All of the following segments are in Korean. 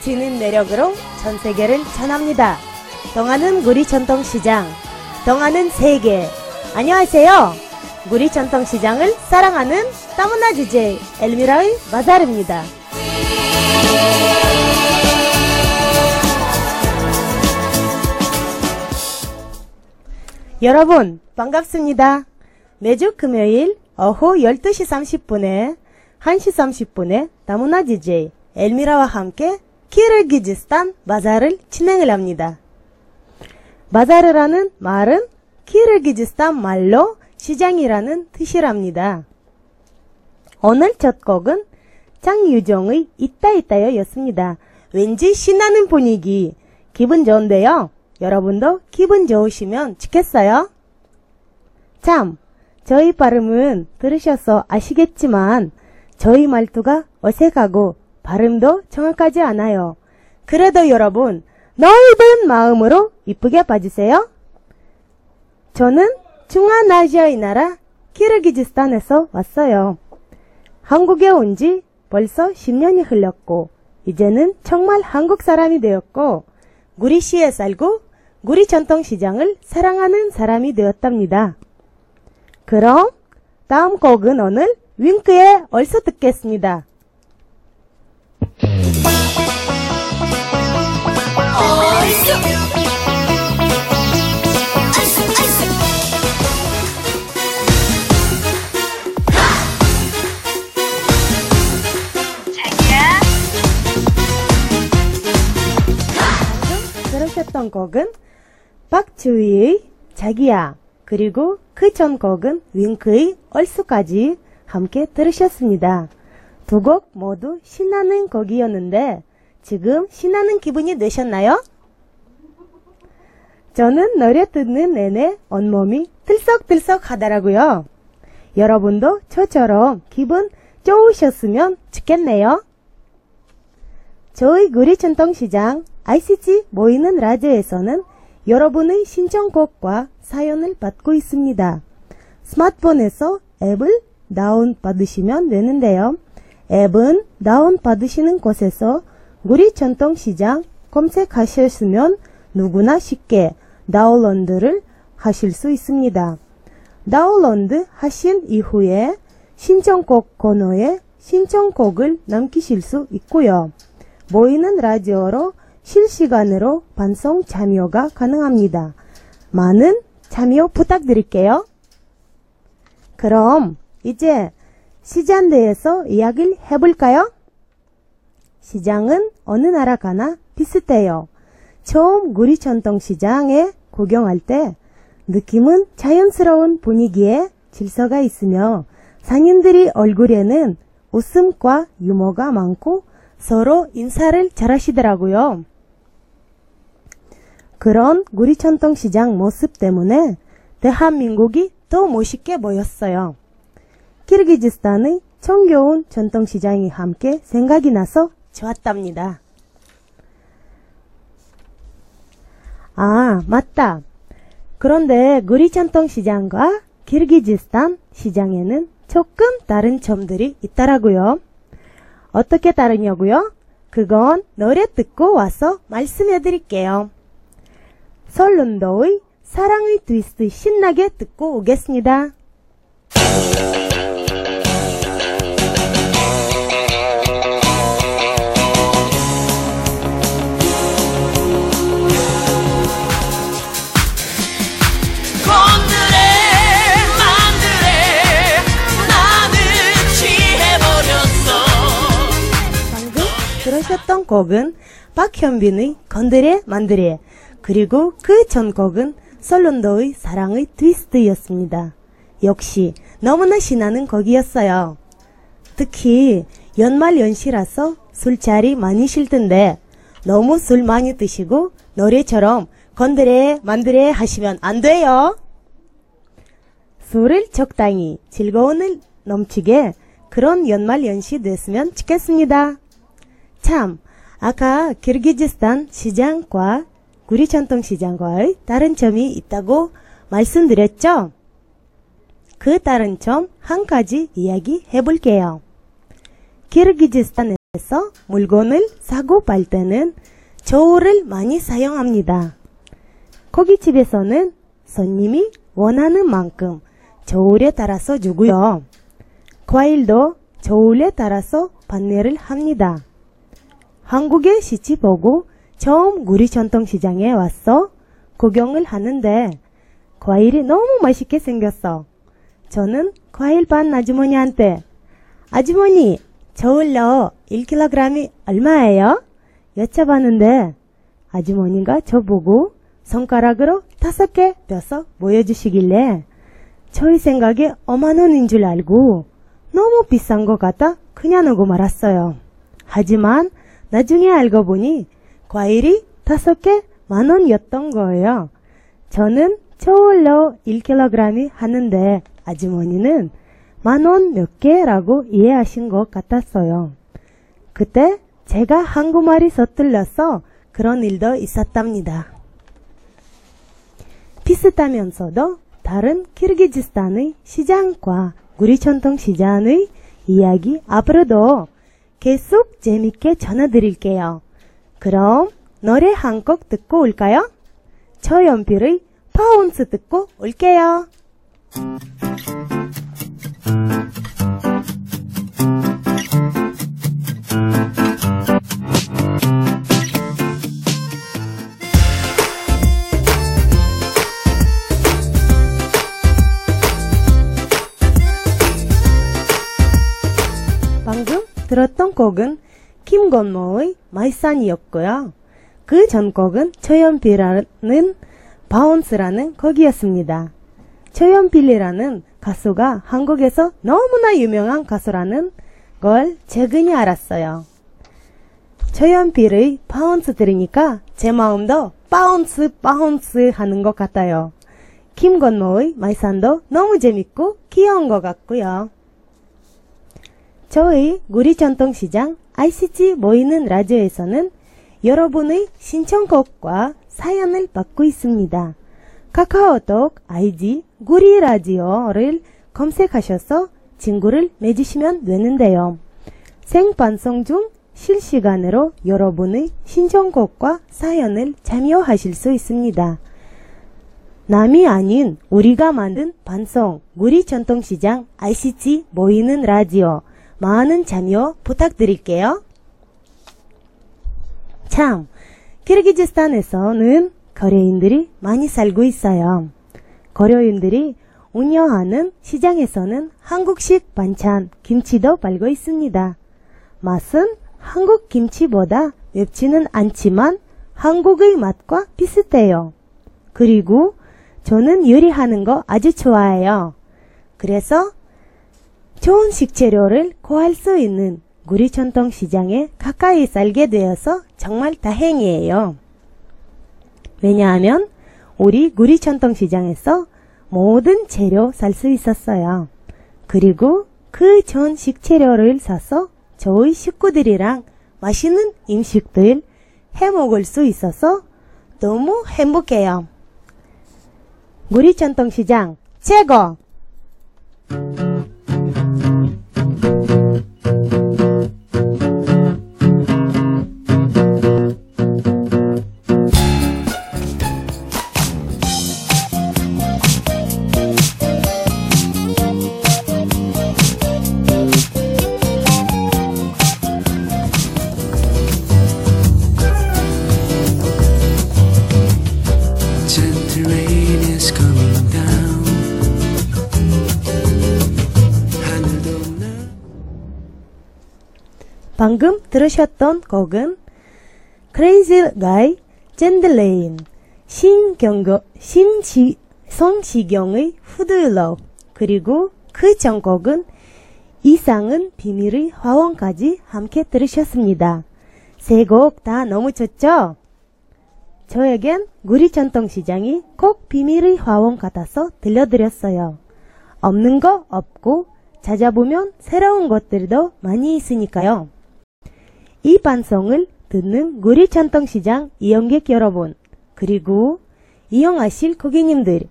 지닌 매력으로 전 세계를 전합니다. 동하는 구리 전통시장, 동하는 세계. 안녕하세요. 구리 전통시장을 사랑하는 따문나 DJ 엘미라의 마자르입니다. 여러분, 반갑습니다. 매주 금요일 오후 12시 30분에 1시 30분에 다문화 DJ 엘미라와 함께 키르기즈스탄 바자를 진행을 합니다. 바자르라는 말은 키르기즈스탄 말로 시장이라는 뜻이랍니다. 오늘 첫 곡은 장유정의 있다 있다요 였습니다. 왠지 신나는 분위기, 기분 좋은데요. 여러분도 기분 좋으시면 좋겠어요? 참, 저희 발음은 들으셔서 아시겠지만 저희 말투가 어색하고 발음도 정확하지 않아요. 그래도 여러분 넓은 마음으로 이쁘게 봐주세요. 저는 중앙아시아의 나라 키르기즈스탄에서 왔어요. 한국에 온 지 벌써 10년이 흘렀고 이제는 정말 한국 사람이 되었고 구리시에 살고 구리 전통시장을 사랑하는 사람이 되었답니다. 그럼 다음 곡은 오늘 윙크의 얼쑤 듣겠습니다. 들으셨던 곡은 박주희의 자기야 그리고 그 전 곡은 윙크의 얼쑤까지 함께 들으셨습니다. 두 곡 모두 신나는 곡이었는데 지금 신나는 기분이 되셨나요? 저는 노래 듣는 내내 온몸이 들썩들썩 하더라고요. 여러분도 저처럼 기분 좋으셨으면 좋겠네요. 저희 구리 전통시장 ICT 모이는 라디오에서는 여러분의 신청곡과 사연을 받고 있습니다. 스마트폰에서 앱을 다운 받으시면 되는데요. 앱은 다운 받으시는 곳에서 구리 전통시장 검색하셨으면 누구나 쉽게 다운로드를 하실 수 있습니다. 다운로드 하신 이후에 신청곡 코너에 신청곡을 남기실 수 있고요. 모이는 라디오로 실시간으로 방송 참여가 가능합니다. 많은 참여 부탁드릴게요. 그럼 이제 시장 대해서 이야기를 해볼까요? 시장은 어느 나라 가나 비슷해요. 처음 구리 전통시장에 구경할 때 느낌은 자연스러운 분위기에 질서가 있으며 상인들이 얼굴에는 웃음과 유머가 많고 서로 인사를 잘하시더라고요. 그런 구리 전통시장 모습 때문에 대한민국이 더 멋있게 보였어요. 키르기즈스탄의 정겨운 전통시장이 함께 생각이 나서 좋았답니다. 아, 맞다. 그런데 구리 전통시장과 키르기즈스탄 시장에는 조금 다른 점들이 있더라고요. 어떻게 다르냐고요? 그건 노래 듣고 와서 말씀해 드릴게요. 설른도의 사랑의 트위스트 신나게 듣고 오겠습니다. 들으셨던 곡은 박현빈의 건드레 만드레 그리고 그 전 곡은 설론도의 사랑의 트위스트였습니다. 역시 너무나 신나는 곡이었어요. 특히 연말 연시라서 술자리 많이 쉴 텐데 너무 술 많이 드시고 노래처럼 건드레 만드레 하시면 안 돼요. 술을 적당히 즐거움을 넘치게 그런 연말 연시 됐으면 좋겠습니다. 참, 아까 키르기즈스탄 시장과 구리 전통 시장과의 다른 점이 있다고 말씀드렸죠? 그 다른 점 한 가지 이야기 해 볼게요. 키르기즈스탄에 그래서 물건을 사고 팔 때는 저울을 많이 사용합니다. 고깃집에서는 손님이 원하는 만큼 저울에 따라서 주고요. 과일도 저울에 따라서 판매를 합니다. 한국의 시치 보고 처음 구리 전통시장에 와서 구경을 하는데 과일이 너무 맛있게 생겼어. 저는 과일 반 아주머니한테 아주머니 저울로 1kg이 얼마예요? 여쭤봤는데 아주머니가 저보고 손가락으로 다섯 개 펴서 보여주시길래 저희 생각에 5만 원인 줄 알고 너무 비싼 것 같아 그냥 오고 말았어요. 하지만 나중에 알고 보니 과일이 다섯 개 만 원이었던 거예요. 저는 저울로 1kg이 하는데 아주머니는 만원 몇 개라고 이해하신 것 같았어요. 그때 제가 한국말이 서툴러서 그런 일도 있었답니다. 비슷하면서도 다른 키르기즈스탄의 시장과 구리천통 시장의 이야기 앞으로도 계속 재밌게 전해드릴게요. 그럼 노래 한 곡 듣고 올까요? 저연필의 파운스 듣고 올게요. 곡은 김건모의 My Son이었고요. 그 전곡은 조용필이라는 Bounce라는 곡이었습니다. 조용필이라는 가수가 한국에서 너무나 유명한 가수라는 걸 최근에 알았어요. 조용필의 Bounce 들으니까 제 마음도 bounce bounce 하는 것 같아요. 김건모의 My Son도 너무 재밌고 귀여운 것 같고요. 저희 구리 전통시장 ICT 모이는 라디오에서는 여러분의 신청곡과 사연을 받고 있습니다. 카카오톡 아이디 구리 라디오를 검색하셔서 친구를 맺으시면 되는데요. 생방송 중 실시간으로 여러분의 신청곡과 사연을 참여하실 수 있습니다. 남이 아닌 우리가 만든 방송 구리 전통시장 ICT 모이는 라디오 많은 참여 부탁드릴게요. 참, 키르기즈스탄에서는 거래인들이 많이 살고 있어요. 거래인들이 운영하는 시장에서는 한국식 반찬, 김치도 팔고 있습니다. 맛은 한국 김치보다 맵지는 않지만 한국의 맛과 비슷해요. 그리고 저는 요리하는 거 아주 좋아해요. 그래서 좋은 식재료를 구할 수 있는 구리천통 시장에 가까이 살게 되어서 정말 다행이에요. 왜냐하면 우리 구리천통 시장에서 모든 재료 살 수 있었어요. 그리고 그 좋은 식재료를 사서 저희 식구들이랑 맛있는 음식들 해 먹을 수 있어서 너무 행복해요. 구리천통 시장 최고! 방금 들으셨던 곡은 Crazy Guy 젠들레인 신경거 신시 성시경의 후드러 그리고 그 전곡은 이상은 비밀의 화원까지 함께 들으셨습니다. 세 곡 다 너무 좋죠? 저에겐 구리 전통시장이 꼭 비밀의 화원 같아서 들려드렸어요. 없는 거 없고 찾아보면 새로운 것들도 많이 있으니까요. 이 방송을 듣는 구리 전통시장 이용객 여러분, 그리고 이용하실 고객님들,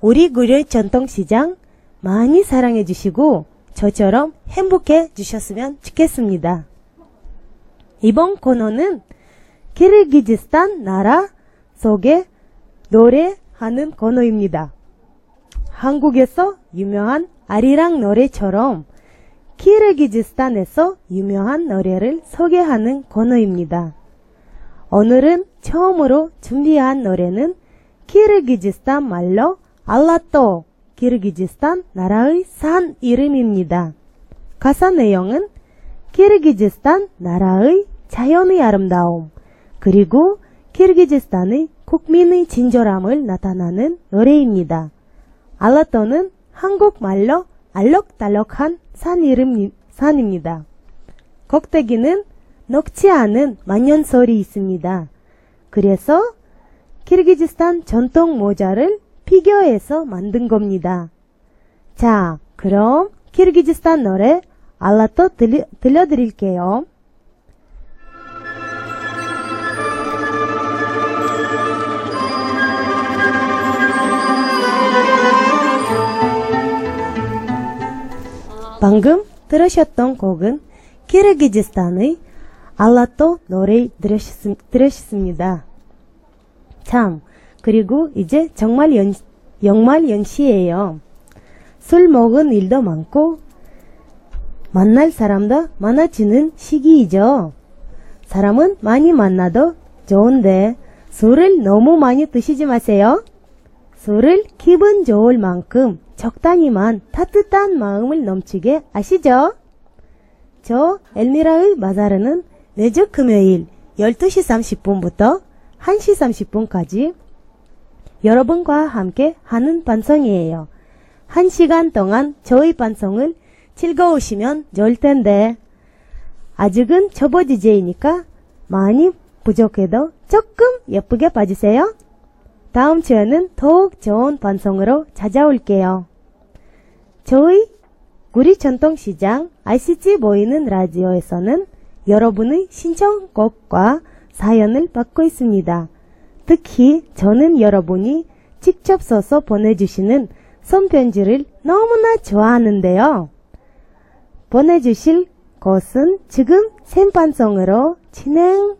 우리 구리 전통시장 많이 사랑해 주시고 저처럼 행복해 주셨으면 좋겠습니다. 이번 코너는 키르기즈스탄 나라 속에 노래하는 코너입니다. 한국에서 유명한 아리랑 노래처럼 키르기즈스탄에서 유명한 노래를 소개하는 코너입니다. 오늘은 처음으로 준비한 노래는 키르기즈스탄 말로 알라토, 키르기즈스탄 나라의 산 이름입니다. 가사 내용은 키르기즈스탄 나라의 자연의 아름다움, 그리고 키르기즈스탄의 국민의 친절함을 나타나는 노래입니다. 알라토는 한국말로 알록달록한 산 이름, 산입니다. 꼭대기는 녹지 않은 만년설이 있습니다. 그래서 키르기즈스탄 전통 모자를 피겨에서 만든 겁니다. 자, 그럼 키르기즈스탄 노래 알라토 들려, 들려드릴게요. 방금 들으셨던 곡은 키르기즈스탄의 알라토 노래 들으셨, 들으셨습니다. 참, 그리고 이제 정말 연, 연말 연시예요. 술 먹은 일도 많고, 만날 사람도 많아지는 시기이죠. 사람은 많이 만나도 좋은데, 술을 너무 많이 드시지 마세요. 술을 기분 좋을 만큼 적당히만 따뜻한 마음을 넘치게 아시죠? 저 엘미라의 마자르는 매주 금요일 12시 30분부터 1시 30분까지 여러분과 함께 하는 방송이에요. 한 시간 동안 저희 방송을 즐거우시면 좋을 텐데 아직은 초보 DJ니까 많이 부족해도 조금 예쁘게 봐주세요. 다음 주에는 더욱 좋은 방송으로 찾아올게요. 저희 구리 전통시장 ICT 보이는 라디오에서는 여러분의 신청곡과 사연을 받고 있습니다. 특히 저는 여러분이 직접 써서 보내주시는 손편지를 너무나 좋아하는데요. 보내주실 곳은 지금 생방송으로 진행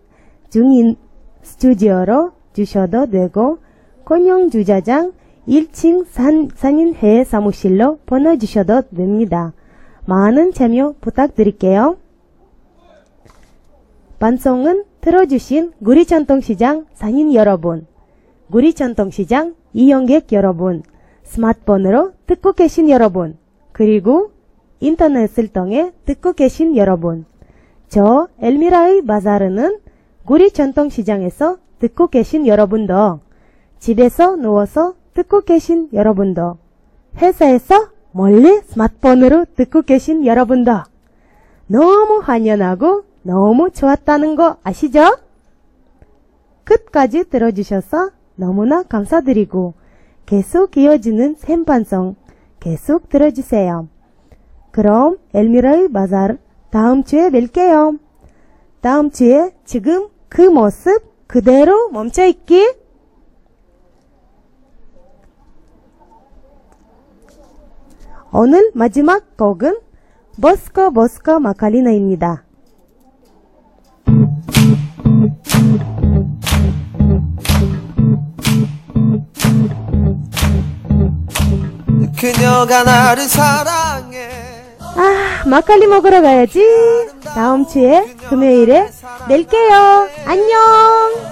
중인 스튜디오로 주셔도 되고 권영주자장 1층 산, 산인회 사무실로 보내주셔도 됩니다. 많은 참여 부탁드릴게요. 방송은 틀어주신 구리전통시장 상인 여러분, 구리전통시장 이용객 여러분, 스마트폰으로 듣고 계신 여러분, 그리고 인터넷을 통해 듣고 계신 여러분, 저 엘미라의 바자르는 구리전통시장에서 듣고 계신 여러분도, 집에서 누워서 듣고 계신 여러분도, 회사에서 멀리 스마트폰으로 듣고 계신 여러분도, 너무 환연하고 너무 좋았다는 거 아시죠? 끝까지 들어주셔서 너무나 감사드리고 계속 이어지는 생방송 계속 들어주세요. 그럼 엘미라의 바자르 다음 주에 뵐게요. 다음 주에 지금 그 모습 그대로 멈춰있기. 오늘 마지막 곡은 버스커 버스커 마카리나입니다. 그녀가 나를 사랑해 아, 막걸리 먹으러 가야지. 다음 주에 금요일에 뵐게요. 안녕.